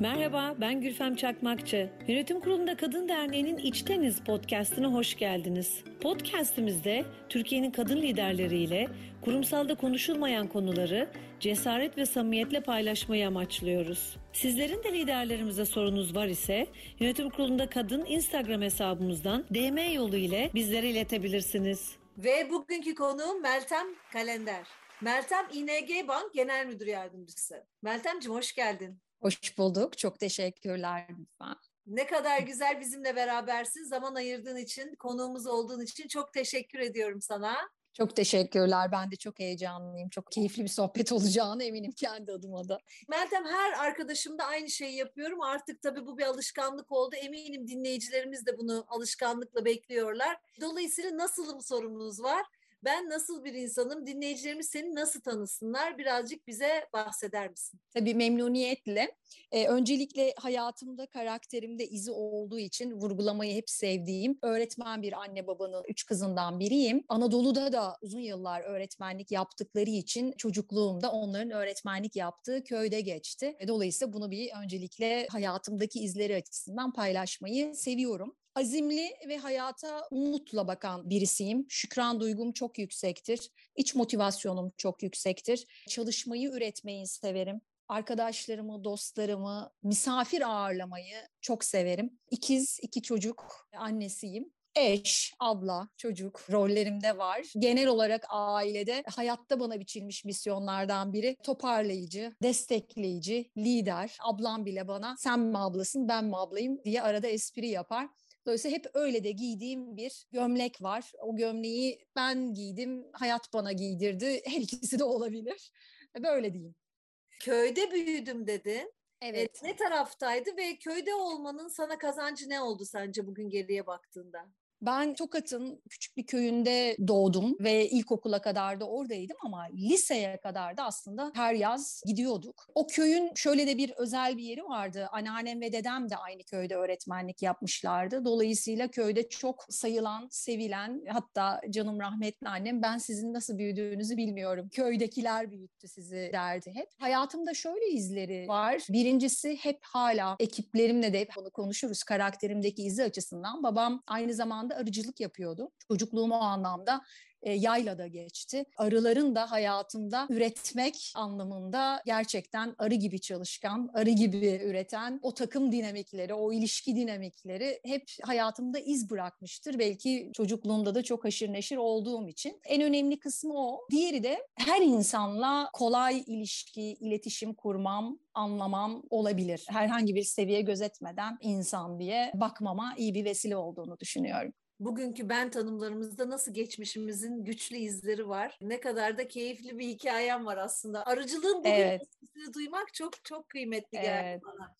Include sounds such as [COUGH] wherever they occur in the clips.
Merhaba, ben Gülfem Çakmakçı. Yönetim Kurulu'nda Kadın Derneği'nin İçteniz podcastına hoş geldiniz. Podcastimizde Türkiye'nin kadın liderleriyle kurumsalda konuşulmayan konuları cesaret ve samimiyetle paylaşmayı amaçlıyoruz. Sizlerin de liderlerimize sorunuz var ise Yönetim Kurulu'nda Kadın Instagram hesabımızdan DM yolu ile bizlere iletebilirsiniz. Ve bugünkü konuğum Meltem Kalender. Meltem ING Bank Genel Müdür Yardımcısı. Meltemciğim hoş geldin. Hoş bulduk. Çok teşekkürler lütfen. Ne kadar güzel bizimle berabersin. Zaman ayırdığın için, konuğumuz olduğun için çok teşekkür ediyorum sana. Çok teşekkürler. Ben de çok heyecanlıyım. Çok keyifli bir sohbet [LAUGHS] olacağını eminim kendi adıma da. Meltem her arkadaşımda aynı şeyi yapıyorum. Artık tabii bu bir alışkanlık oldu. Eminim dinleyicilerimiz de bunu alışkanlıkla bekliyorlar. Dolayısıyla nasılım sorumuz var. Ben nasıl bir insanım? Dinleyicilerimiz seni nasıl tanısınlar? Birazcık bize bahseder misin? Tabii memnuniyetle. Ee, öncelikle hayatımda, karakterimde izi olduğu için vurgulamayı hep sevdiğim öğretmen bir anne babanın üç kızından biriyim. Anadolu'da da uzun yıllar öğretmenlik yaptıkları için çocukluğumda onların öğretmenlik yaptığı köyde geçti. Dolayısıyla bunu bir öncelikle hayatımdaki izleri açısından paylaşmayı seviyorum. Azimli ve hayata umutla bakan birisiyim. Şükran duygum çok yüksektir. İç motivasyonum çok yüksektir. Çalışmayı, üretmeyi severim. Arkadaşlarımı, dostlarımı, misafir ağırlamayı çok severim. İkiz, iki çocuk annesiyim eş, abla, çocuk rollerimde var. Genel olarak ailede hayatta bana biçilmiş misyonlardan biri toparlayıcı, destekleyici, lider. Ablam bile bana sen mi ablasın ben mi ablayım diye arada espri yapar. Dolayısıyla hep öyle de giydiğim bir gömlek var. O gömleği ben giydim, hayat bana giydirdi. Her ikisi de olabilir. Böyle diyeyim. Köyde büyüdüm dedin. Evet. E, ne taraftaydı ve köyde olmanın sana kazancı ne oldu sence bugün geriye baktığında? Ben Tokat'ın küçük bir köyünde doğdum ve ilkokula kadar da oradaydım ama liseye kadar da aslında her yaz gidiyorduk. O köyün şöyle de bir özel bir yeri vardı. Anneannem ve dedem de aynı köyde öğretmenlik yapmışlardı. Dolayısıyla köyde çok sayılan, sevilen hatta canım rahmetli annem ben sizin nasıl büyüdüğünüzü bilmiyorum. Köydekiler büyüttü sizi derdi hep. Hayatımda şöyle izleri var. Birincisi hep hala ekiplerimle de hep bunu konuşuruz karakterimdeki izi açısından. Babam aynı zamanda anlamda arıcılık yapıyordu. Çocukluğum o anlamda e, yaylada geçti. Arıların da hayatımda üretmek anlamında gerçekten arı gibi çalışkan, arı gibi üreten o takım dinamikleri, o ilişki dinamikleri hep hayatımda iz bırakmıştır. Belki çocukluğumda da çok haşır neşir olduğum için. En önemli kısmı o. Diğeri de her insanla kolay ilişki, iletişim kurmam, anlamam olabilir. Herhangi bir seviye gözetmeden insan diye bakmama iyi bir vesile olduğunu düşünüyorum bugünkü ben tanımlarımızda nasıl geçmişimizin güçlü izleri var. Ne kadar da keyifli bir hikayem var aslında. Arıcılığın bugün evet. duymak çok çok kıymetli evet. geldi bana.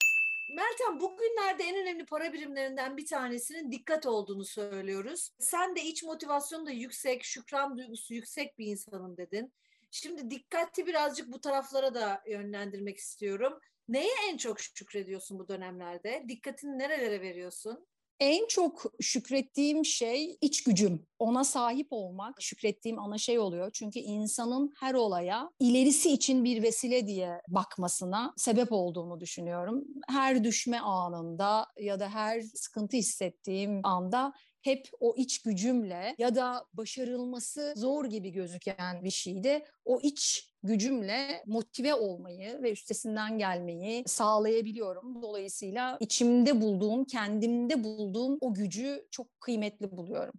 Meltem bugünlerde en önemli para birimlerinden bir tanesinin dikkat olduğunu söylüyoruz. Sen de iç motivasyonu da yüksek, şükran duygusu yüksek bir insanım dedin. Şimdi dikkati birazcık bu taraflara da yönlendirmek istiyorum. Neye en çok şükrediyorsun bu dönemlerde? Dikkatini nerelere veriyorsun? En çok şükrettiğim şey iç gücüm. Ona sahip olmak şükrettiğim ana şey oluyor. Çünkü insanın her olaya ilerisi için bir vesile diye bakmasına sebep olduğunu düşünüyorum. Her düşme anında ya da her sıkıntı hissettiğim anda hep o iç gücümle ya da başarılması zor gibi gözüken bir şeyde o iç gücümle motive olmayı ve üstesinden gelmeyi sağlayabiliyorum. Dolayısıyla içimde bulduğum, kendimde bulduğum o gücü çok kıymetli buluyorum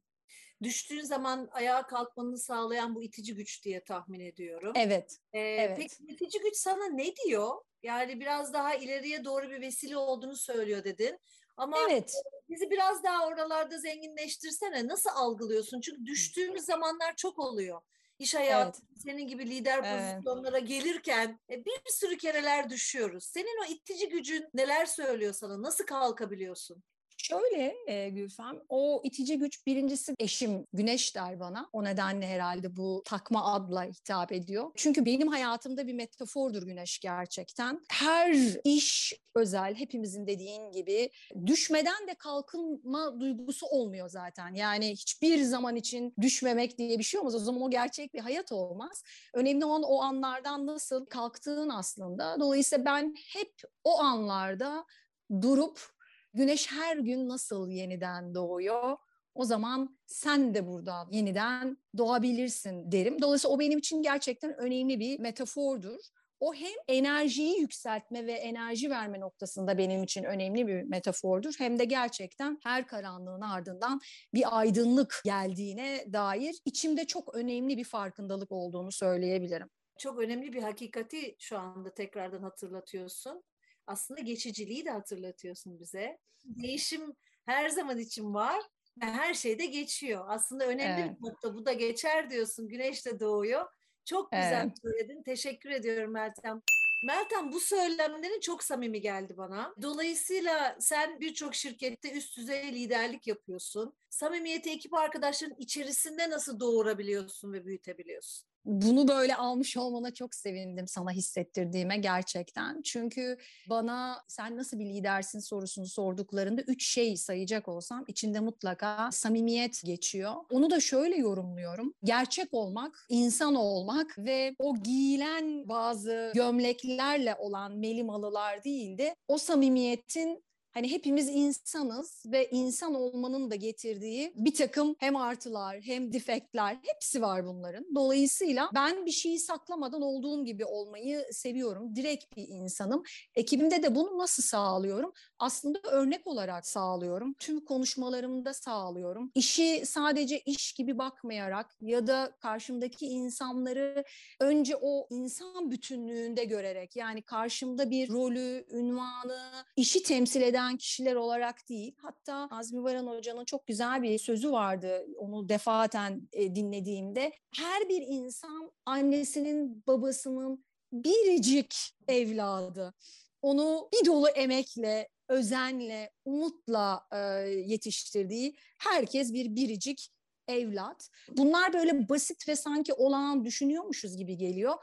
düştüğün zaman ayağa kalkmanı sağlayan bu itici güç diye tahmin ediyorum. Evet. Ee, evet. Peki itici güç sana ne diyor? Yani biraz daha ileriye doğru bir vesile olduğunu söylüyor dedin. Ama evet. bizi biraz daha oralarda zenginleştirsene. Nasıl algılıyorsun? Çünkü düştüğümüz zamanlar çok oluyor. İş hayatı evet. senin gibi lider evet. pozisyonlara gelirken e, bir sürü kereler düşüyoruz. Senin o itici gücün neler söylüyor sana? Nasıl kalkabiliyorsun? Şöyle e, Gülfem, o itici güç birincisi eşim Güneş der bana. O nedenle herhalde bu takma adla hitap ediyor. Çünkü benim hayatımda bir metafordur Güneş gerçekten. Her iş özel, hepimizin dediğin gibi düşmeden de kalkınma duygusu olmuyor zaten. Yani hiçbir zaman için düşmemek diye bir şey olmaz. O zaman o gerçek bir hayat olmaz. Önemli olan o anlardan nasıl kalktığın aslında. Dolayısıyla ben hep o anlarda durup güneş her gün nasıl yeniden doğuyor? O zaman sen de burada yeniden doğabilirsin derim. Dolayısıyla o benim için gerçekten önemli bir metafordur. O hem enerjiyi yükseltme ve enerji verme noktasında benim için önemli bir metafordur. Hem de gerçekten her karanlığın ardından bir aydınlık geldiğine dair içimde çok önemli bir farkındalık olduğunu söyleyebilirim. Çok önemli bir hakikati şu anda tekrardan hatırlatıyorsun. Aslında geçiciliği de hatırlatıyorsun bize. Değişim her zaman için var ve her şeyde geçiyor. Aslında önemli evet. bir nokta. Bu da geçer diyorsun. Güneş de doğuyor. Çok güzel evet. söyledin. Teşekkür ediyorum Meltem. Meltem bu söylemlerin çok samimi geldi bana. Dolayısıyla sen birçok şirkette üst düzey liderlik yapıyorsun. Samimiyeti ekip arkadaşların içerisinde nasıl doğurabiliyorsun ve büyütebiliyorsun? Bunu böyle almış olmana çok sevindim sana hissettirdiğime gerçekten. Çünkü bana sen nasıl bir lidersin sorusunu sorduklarında üç şey sayacak olsam içinde mutlaka samimiyet geçiyor. Onu da şöyle yorumluyorum. Gerçek olmak, insan olmak ve o giyilen bazı gömleklerle olan melimalılar değil de o samimiyetin Hani hepimiz insanız ve insan olmanın da getirdiği bir takım hem artılar hem defektler hepsi var bunların. Dolayısıyla ben bir şeyi saklamadan olduğum gibi olmayı seviyorum. Direkt bir insanım. Ekibimde de bunu nasıl sağlıyorum? Aslında örnek olarak sağlıyorum. Tüm konuşmalarımda sağlıyorum. İşi sadece iş gibi bakmayarak ya da karşımdaki insanları önce o insan bütünlüğünde görerek yani karşımda bir rolü, ünvanı, işi temsil eden eden kişiler olarak değil. Hatta Azmi Varan Hoca'nın çok güzel bir sözü vardı. Onu defaten e, dinlediğimde. Her bir insan annesinin, babasının biricik evladı. Onu bir dolu emekle, özenle, umutla e, yetiştirdiği herkes bir biricik evlat. Bunlar böyle basit ve sanki olağan düşünüyormuşuz gibi geliyor.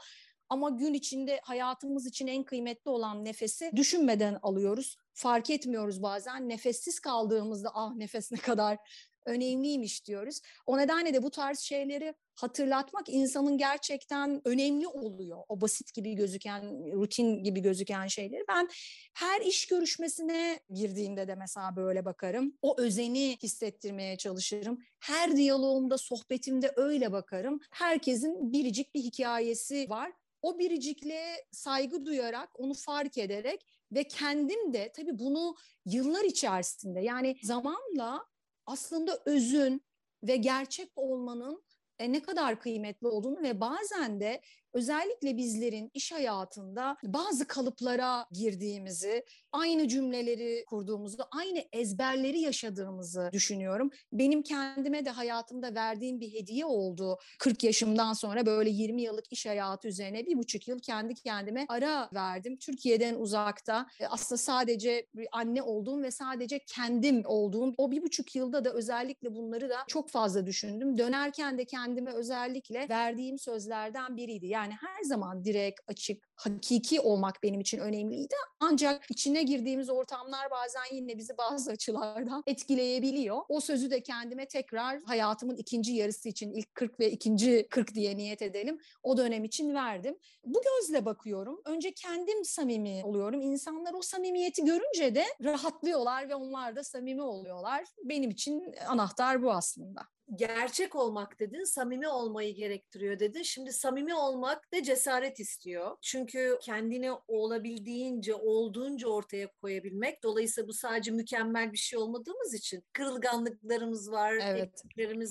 Ama gün içinde hayatımız için en kıymetli olan nefesi düşünmeden alıyoruz. Fark etmiyoruz bazen. Nefessiz kaldığımızda ah nefes ne kadar önemliymiş diyoruz. O nedenle de bu tarz şeyleri hatırlatmak insanın gerçekten önemli oluyor. O basit gibi gözüken, rutin gibi gözüken şeyleri. Ben her iş görüşmesine girdiğimde de mesela böyle bakarım. O özeni hissettirmeye çalışırım. Her diyalogumda, sohbetimde öyle bakarım. Herkesin biricik bir hikayesi var o biricikliğe saygı duyarak, onu fark ederek ve kendim de tabii bunu yıllar içerisinde yani zamanla aslında özün ve gerçek olmanın e, ne kadar kıymetli olduğunu ve bazen de özellikle bizlerin iş hayatında bazı kalıplara girdiğimizi, aynı cümleleri kurduğumuzu, aynı ezberleri yaşadığımızı düşünüyorum. Benim kendime de hayatımda verdiğim bir hediye oldu. 40 yaşımdan sonra böyle 20 yıllık iş hayatı üzerine bir buçuk yıl kendi kendime ara verdim. Türkiye'den uzakta e, aslında sadece anne olduğum ve sadece kendim olduğum o bir buçuk yılda da özellikle bunları da çok fazla düşündüm. Dönerken de kendime özellikle verdiğim sözlerden biriydi. Yani yani her zaman direkt, açık, hakiki olmak benim için önemliydi. Ancak içine girdiğimiz ortamlar bazen yine bizi bazı açılardan etkileyebiliyor. O sözü de kendime tekrar hayatımın ikinci yarısı için ilk 40 ve ikinci 40 diye niyet edelim. O dönem için verdim. Bu gözle bakıyorum. Önce kendim samimi oluyorum. İnsanlar o samimiyeti görünce de rahatlıyorlar ve onlar da samimi oluyorlar. Benim için anahtar bu aslında gerçek olmak dedin, samimi olmayı gerektiriyor dedin. Şimdi samimi olmak da cesaret istiyor. Çünkü kendini olabildiğince, olduğunca ortaya koyabilmek. Dolayısıyla bu sadece mükemmel bir şey olmadığımız için kırılganlıklarımız var, evet.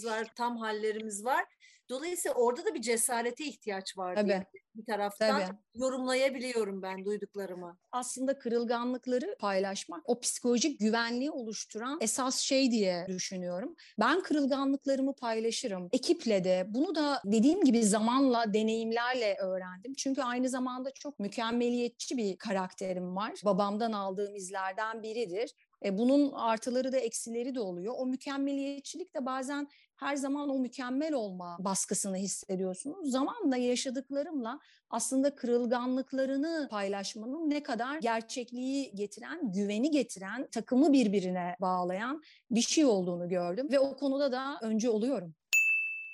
var, tam hallerimiz var. Dolayısıyla orada da bir cesarete ihtiyaç var Tabii. diye bir taraftan Tabii. yorumlayabiliyorum ben duyduklarımı. Aslında kırılganlıkları paylaşmak o psikolojik güvenliği oluşturan esas şey diye düşünüyorum. Ben kırılganlıklarımı paylaşırım. Ekiple de bunu da dediğim gibi zamanla, deneyimlerle öğrendim. Çünkü aynı zamanda çok mükemmeliyetçi bir karakterim var. Babamdan aldığım izlerden biridir. E, bunun artıları da eksileri de oluyor. O mükemmeliyetçilik de bazen her zaman o mükemmel olma baskısını hissediyorsunuz. Zamanla yaşadıklarımla aslında kırılganlıklarını paylaşmanın ne kadar gerçekliği getiren, güveni getiren, takımı birbirine bağlayan bir şey olduğunu gördüm ve o konuda da önce oluyorum.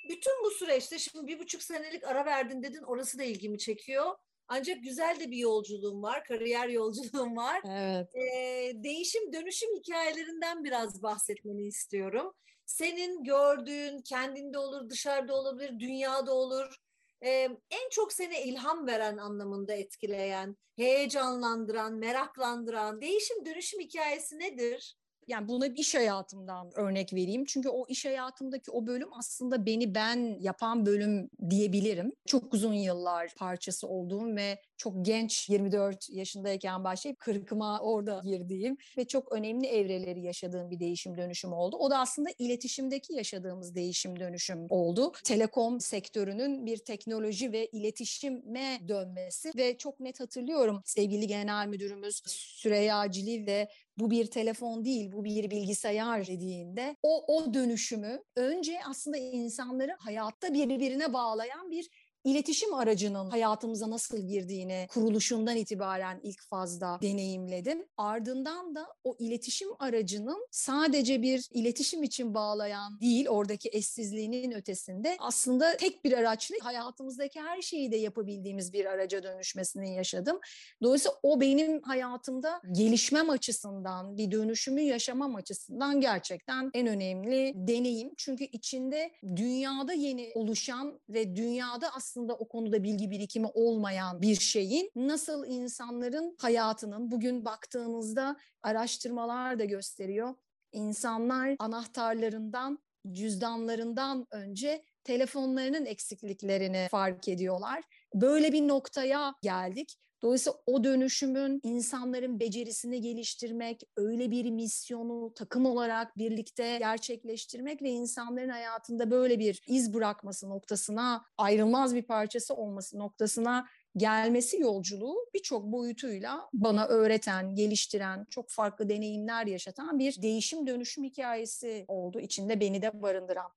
Bütün bu süreçte şimdi bir buçuk senelik ara verdin dedin orası da ilgimi çekiyor. Ancak güzel de bir yolculuğum var, kariyer yolculuğum [LAUGHS] var. Evet. Ee, değişim dönüşüm hikayelerinden biraz bahsetmeni istiyorum. Senin gördüğün, kendinde olur, dışarıda olabilir, dünyada olur. Ee, en çok seni ilham veren anlamında etkileyen, heyecanlandıran, meraklandıran değişim dönüşüm hikayesi nedir? Yani buna iş hayatımdan örnek vereyim. Çünkü o iş hayatımdaki o bölüm aslında beni ben yapan bölüm diyebilirim. Çok uzun yıllar parçası olduğum ve çok genç 24 yaşındayken başlayıp kırkıma orada girdiğim ve çok önemli evreleri yaşadığım bir değişim dönüşüm oldu. O da aslında iletişimdeki yaşadığımız değişim dönüşüm oldu. Telekom sektörünün bir teknoloji ve iletişime dönmesi ve çok net hatırlıyorum sevgili genel müdürümüz Süreyya Ciliv de bu bir telefon değil, bu bir bilgisayar dediğinde o o dönüşümü önce aslında insanları hayatta birbirine bağlayan bir iletişim aracının hayatımıza nasıl girdiğini kuruluşundan itibaren ilk fazla deneyimledim. Ardından da o iletişim aracının sadece bir iletişim için bağlayan değil, oradaki eşsizliğinin ötesinde aslında tek bir araçla hayatımızdaki her şeyi de yapabildiğimiz bir araca dönüşmesini yaşadım. Dolayısıyla o benim hayatımda gelişmem açısından, bir dönüşümü yaşamam açısından gerçekten en önemli deneyim. Çünkü içinde dünyada yeni oluşan ve dünyada aslında aslında o konuda bilgi birikimi olmayan bir şeyin nasıl insanların hayatının bugün baktığınızda araştırmalar da gösteriyor. İnsanlar anahtarlarından, cüzdanlarından önce telefonlarının eksikliklerini fark ediyorlar. Böyle bir noktaya geldik. Dolayısıyla o dönüşümün insanların becerisini geliştirmek, öyle bir misyonu takım olarak birlikte gerçekleştirmek ve insanların hayatında böyle bir iz bırakması noktasına, ayrılmaz bir parçası olması noktasına gelmesi yolculuğu birçok boyutuyla bana öğreten, geliştiren, çok farklı deneyimler yaşatan bir değişim dönüşüm hikayesi oldu. içinde beni de barındıran.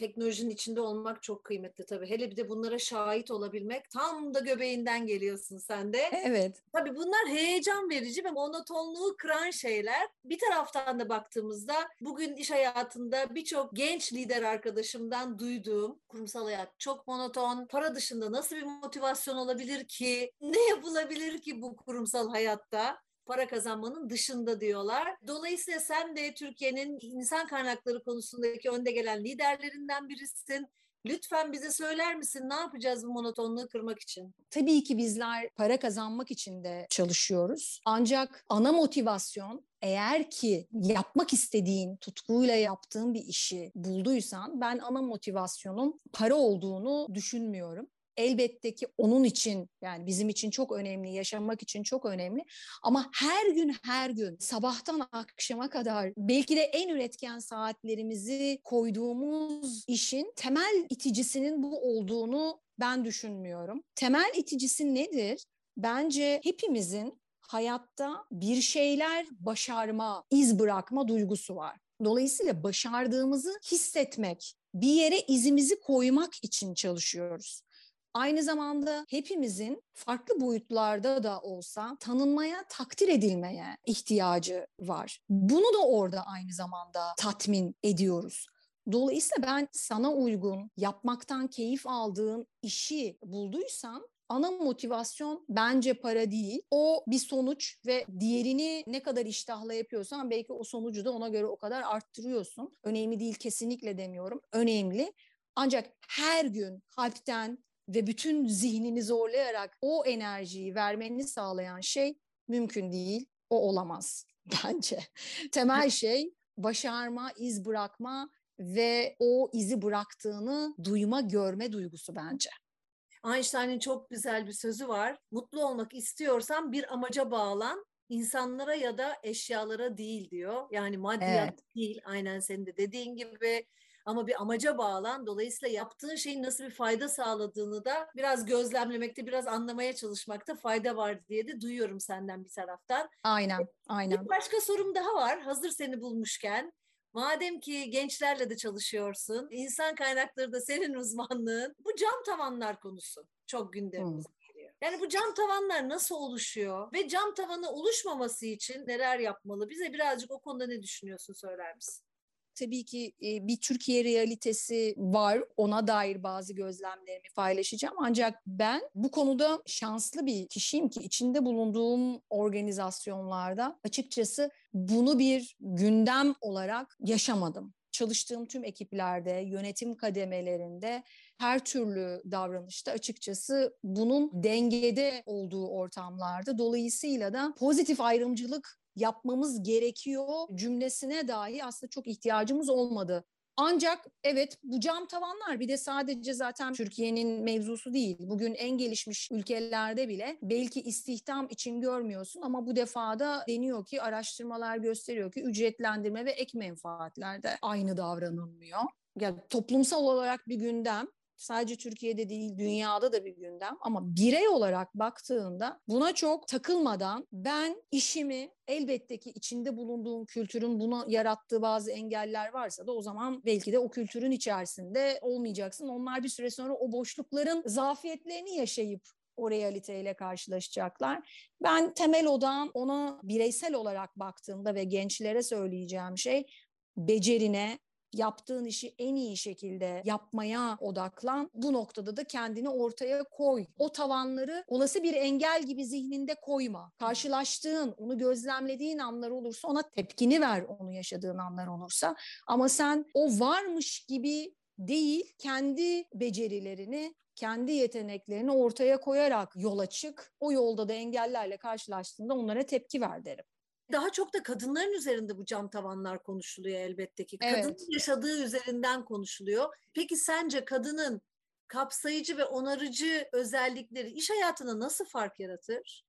Teknolojinin içinde olmak çok kıymetli tabii. Hele bir de bunlara şahit olabilmek tam da göbeğinden geliyorsun sen de. Evet. Tabii bunlar heyecan verici ve monotonluğu kıran şeyler. Bir taraftan da baktığımızda bugün iş hayatında birçok genç lider arkadaşımdan duyduğum kurumsal hayat çok monoton. Para dışında nasıl bir motivasyon olabilir ki? Ne yapılabilir ki bu kurumsal hayatta? Para kazanmanın dışında diyorlar. Dolayısıyla sen de Türkiye'nin insan kaynakları konusundaki önde gelen liderlerinden birisin. Lütfen bize söyler misin ne yapacağız bu monotonluğu kırmak için? Tabii ki bizler para kazanmak için de çalışıyoruz. Ancak ana motivasyon eğer ki yapmak istediğin, tutkuyla yaptığın bir işi bulduysan ben ana motivasyonun para olduğunu düşünmüyorum elbette ki onun için yani bizim için çok önemli, yaşamak için çok önemli. Ama her gün her gün sabahtan akşama kadar belki de en üretken saatlerimizi koyduğumuz işin temel iticisinin bu olduğunu ben düşünmüyorum. Temel iticisi nedir? Bence hepimizin hayatta bir şeyler başarma, iz bırakma duygusu var. Dolayısıyla başardığımızı hissetmek, bir yere izimizi koymak için çalışıyoruz aynı zamanda hepimizin farklı boyutlarda da olsa tanınmaya, takdir edilmeye ihtiyacı var. Bunu da orada aynı zamanda tatmin ediyoruz. Dolayısıyla ben sana uygun, yapmaktan keyif aldığın işi bulduysan ana motivasyon bence para değil. O bir sonuç ve diğerini ne kadar iştahla yapıyorsan belki o sonucu da ona göre o kadar arttırıyorsun. Önemli değil kesinlikle demiyorum. Önemli. Ancak her gün kalpten, ve bütün zihnini zorlayarak o enerjiyi vermeni sağlayan şey mümkün değil. O olamaz [LAUGHS] bence. Temel şey başarma, iz bırakma ve o izi bıraktığını duyma, görme duygusu bence. Einstein'ın çok güzel bir sözü var. Mutlu olmak istiyorsan bir amaca bağlan, insanlara ya da eşyalara değil diyor. Yani maddiyat evet. değil aynen senin de dediğin gibi ama bir amaca bağlan. Dolayısıyla yaptığın şeyin nasıl bir fayda sağladığını da biraz gözlemlemekte, biraz anlamaya çalışmakta fayda var diye de duyuyorum senden bir taraftan. Aynen, aynen. Bir başka sorum daha var. Hazır seni bulmuşken. Madem ki gençlerle de çalışıyorsun, insan kaynakları da senin uzmanlığın. Bu cam tavanlar konusu çok gündemimize hmm. Yani bu cam tavanlar nasıl oluşuyor ve cam tavanı oluşmaması için neler yapmalı? Bize birazcık o konuda ne düşünüyorsun söyler misin? Tabii ki bir Türkiye realitesi var. Ona dair bazı gözlemlerimi paylaşacağım. Ancak ben bu konuda şanslı bir kişiyim ki içinde bulunduğum organizasyonlarda açıkçası bunu bir gündem olarak yaşamadım çalıştığım tüm ekiplerde, yönetim kademelerinde her türlü davranışta açıkçası bunun dengede olduğu ortamlarda dolayısıyla da pozitif ayrımcılık yapmamız gerekiyor cümlesine dahi aslında çok ihtiyacımız olmadı. Ancak evet bu cam tavanlar bir de sadece zaten Türkiye'nin mevzusu değil. Bugün en gelişmiş ülkelerde bile belki istihdam için görmüyorsun ama bu defada deniyor ki araştırmalar gösteriyor ki ücretlendirme ve ek menfaatlerde aynı davranılmıyor. Yani toplumsal olarak bir gündem sadece Türkiye'de değil dünyada da bir gündem ama birey olarak baktığında buna çok takılmadan ben işimi elbette ki içinde bulunduğum kültürün buna yarattığı bazı engeller varsa da o zaman belki de o kültürün içerisinde olmayacaksın. Onlar bir süre sonra o boşlukların zafiyetlerini yaşayıp o realiteyle karşılaşacaklar. Ben temel odağım ona bireysel olarak baktığımda ve gençlere söyleyeceğim şey becerine, yaptığın işi en iyi şekilde yapmaya odaklan. Bu noktada da kendini ortaya koy. O tavanları olası bir engel gibi zihninde koyma. Karşılaştığın, onu gözlemlediğin anlar olursa ona tepkini ver onu yaşadığın anlar olursa. Ama sen o varmış gibi değil, kendi becerilerini, kendi yeteneklerini ortaya koyarak yola çık. O yolda da engellerle karşılaştığında onlara tepki ver derim. Daha çok da kadınların üzerinde bu cam tavanlar konuşuluyor elbette ki. Evet. Kadının yaşadığı üzerinden konuşuluyor. Peki sence kadının kapsayıcı ve onarıcı özellikleri iş hayatına nasıl fark yaratır?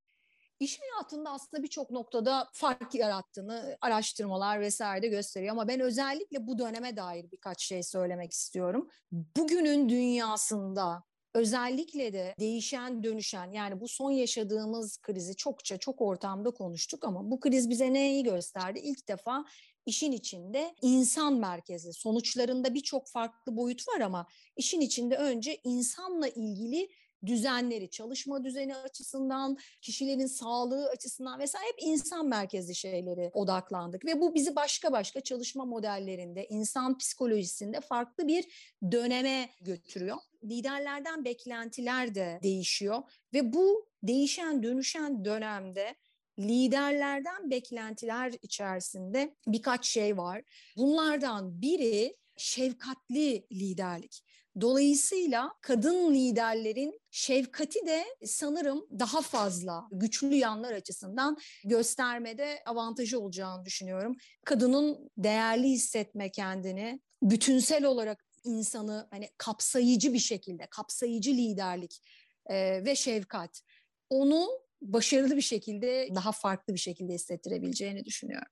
İş hayatında aslında birçok noktada fark yarattığını araştırmalar vesaire de gösteriyor ama ben özellikle bu döneme dair birkaç şey söylemek istiyorum. Bugünün dünyasında özellikle de değişen dönüşen yani bu son yaşadığımız krizi çokça çok ortamda konuştuk ama bu kriz bize neyi gösterdi? İlk defa işin içinde insan merkezi sonuçlarında birçok farklı boyut var ama işin içinde önce insanla ilgili düzenleri, çalışma düzeni açısından, kişilerin sağlığı açısından vesaire hep insan merkezli şeyleri odaklandık ve bu bizi başka başka çalışma modellerinde, insan psikolojisinde farklı bir döneme götürüyor. Liderlerden beklentiler de değişiyor ve bu değişen, dönüşen dönemde liderlerden beklentiler içerisinde birkaç şey var. Bunlardan biri şefkatli liderlik. Dolayısıyla kadın liderlerin şefkati de sanırım daha fazla güçlü yanlar açısından göstermede avantajı olacağını düşünüyorum. Kadının değerli hissetme kendini, bütünsel olarak insanı hani kapsayıcı bir şekilde, kapsayıcı liderlik e, ve şefkat onu başarılı bir şekilde, daha farklı bir şekilde hissettirebileceğini düşünüyorum.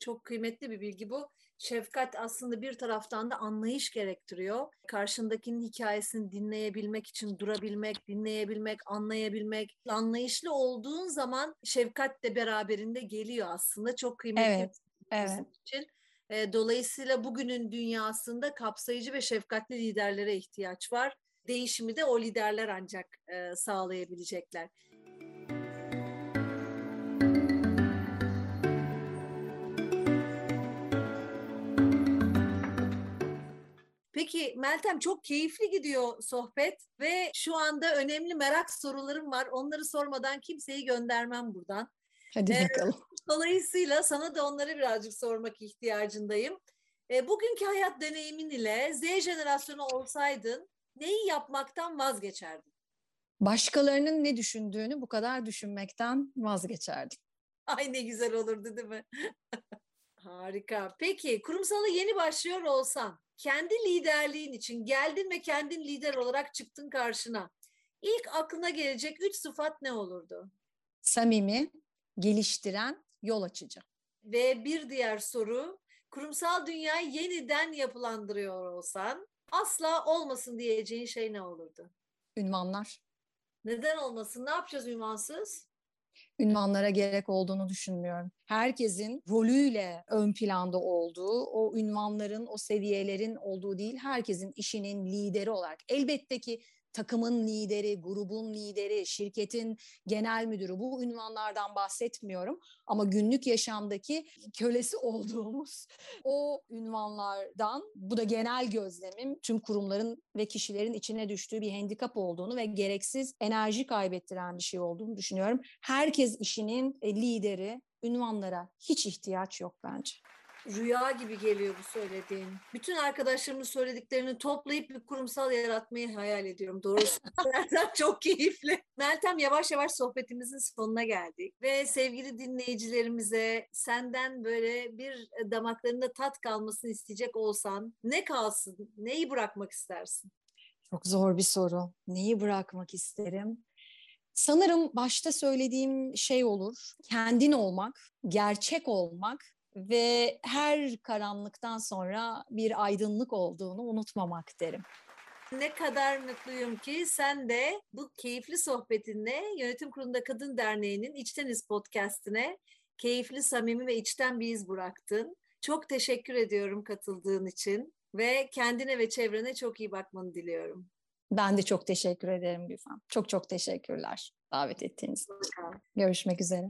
Çok kıymetli bir bilgi bu. Şefkat aslında bir taraftan da anlayış gerektiriyor. Karşındakinin hikayesini dinleyebilmek için durabilmek, dinleyebilmek, anlayabilmek. Anlayışlı olduğun zaman şefkat de beraberinde geliyor aslında. Çok kıymetli. Evet, evet. Için. Dolayısıyla bugünün dünyasında kapsayıcı ve şefkatli liderlere ihtiyaç var. Değişimi de o liderler ancak sağlayabilecekler. Peki Meltem çok keyifli gidiyor sohbet ve şu anda önemli merak sorularım var. Onları sormadan kimseyi göndermem buradan. Hadi ee, bakalım. Dolayısıyla sana da onları birazcık sormak ihtiyacındayım. E, bugünkü hayat deneyimin ile Z jenerasyonu olsaydın neyi yapmaktan vazgeçerdin? Başkalarının ne düşündüğünü bu kadar düşünmekten vazgeçerdim. Ay ne güzel olurdu değil mi? [LAUGHS] Harika. Peki kurumsala yeni başlıyor olsan kendi liderliğin için geldin ve kendin lider olarak çıktın karşına. İlk aklına gelecek üç sıfat ne olurdu? Samimi, geliştiren, yol açıcı. Ve bir diğer soru, kurumsal dünyayı yeniden yapılandırıyor olsan asla olmasın diyeceğin şey ne olurdu? Ünvanlar. Neden olmasın? Ne yapacağız ünvansız? ünvanlara gerek olduğunu düşünmüyorum. Herkesin rolüyle ön planda olduğu, o ünvanların, o seviyelerin olduğu değil, herkesin işinin lideri olarak. Elbette ki takımın lideri, grubun lideri, şirketin genel müdürü bu ünvanlardan bahsetmiyorum ama günlük yaşamdaki kölesi [LAUGHS] olduğumuz o ünvanlardan bu da genel gözlemim tüm kurumların ve kişilerin içine düştüğü bir handikap olduğunu ve gereksiz enerji kaybettiren bir şey olduğunu düşünüyorum. Herkes işinin e, lideri, ünvanlara hiç ihtiyaç yok bence rüya gibi geliyor bu söylediğin. Bütün arkadaşlarımın söylediklerini toplayıp bir kurumsal yaratmayı hayal ediyorum. Doğrusu [LAUGHS] [LAUGHS] çok keyifli. Meltem yavaş yavaş sohbetimizin sonuna geldik. Ve sevgili dinleyicilerimize senden böyle bir damaklarında tat kalmasını isteyecek olsan ne kalsın? Neyi bırakmak istersin? Çok zor bir soru. Neyi bırakmak isterim? Sanırım başta söylediğim şey olur. Kendin olmak, gerçek olmak ve her karanlıktan sonra bir aydınlık olduğunu unutmamak derim. Ne kadar mutluyum ki sen de bu keyifli sohbetinle Yönetim Kurulu'nda Kadın Derneği'nin İçteniz podcastine keyifli, samimi ve içten bir iz bıraktın. Çok teşekkür ediyorum katıldığın için ve kendine ve çevrene çok iyi bakmanı diliyorum. Ben de çok teşekkür ederim Gülfem. Çok çok teşekkürler davet ettiğiniz için. Görüşmek üzere.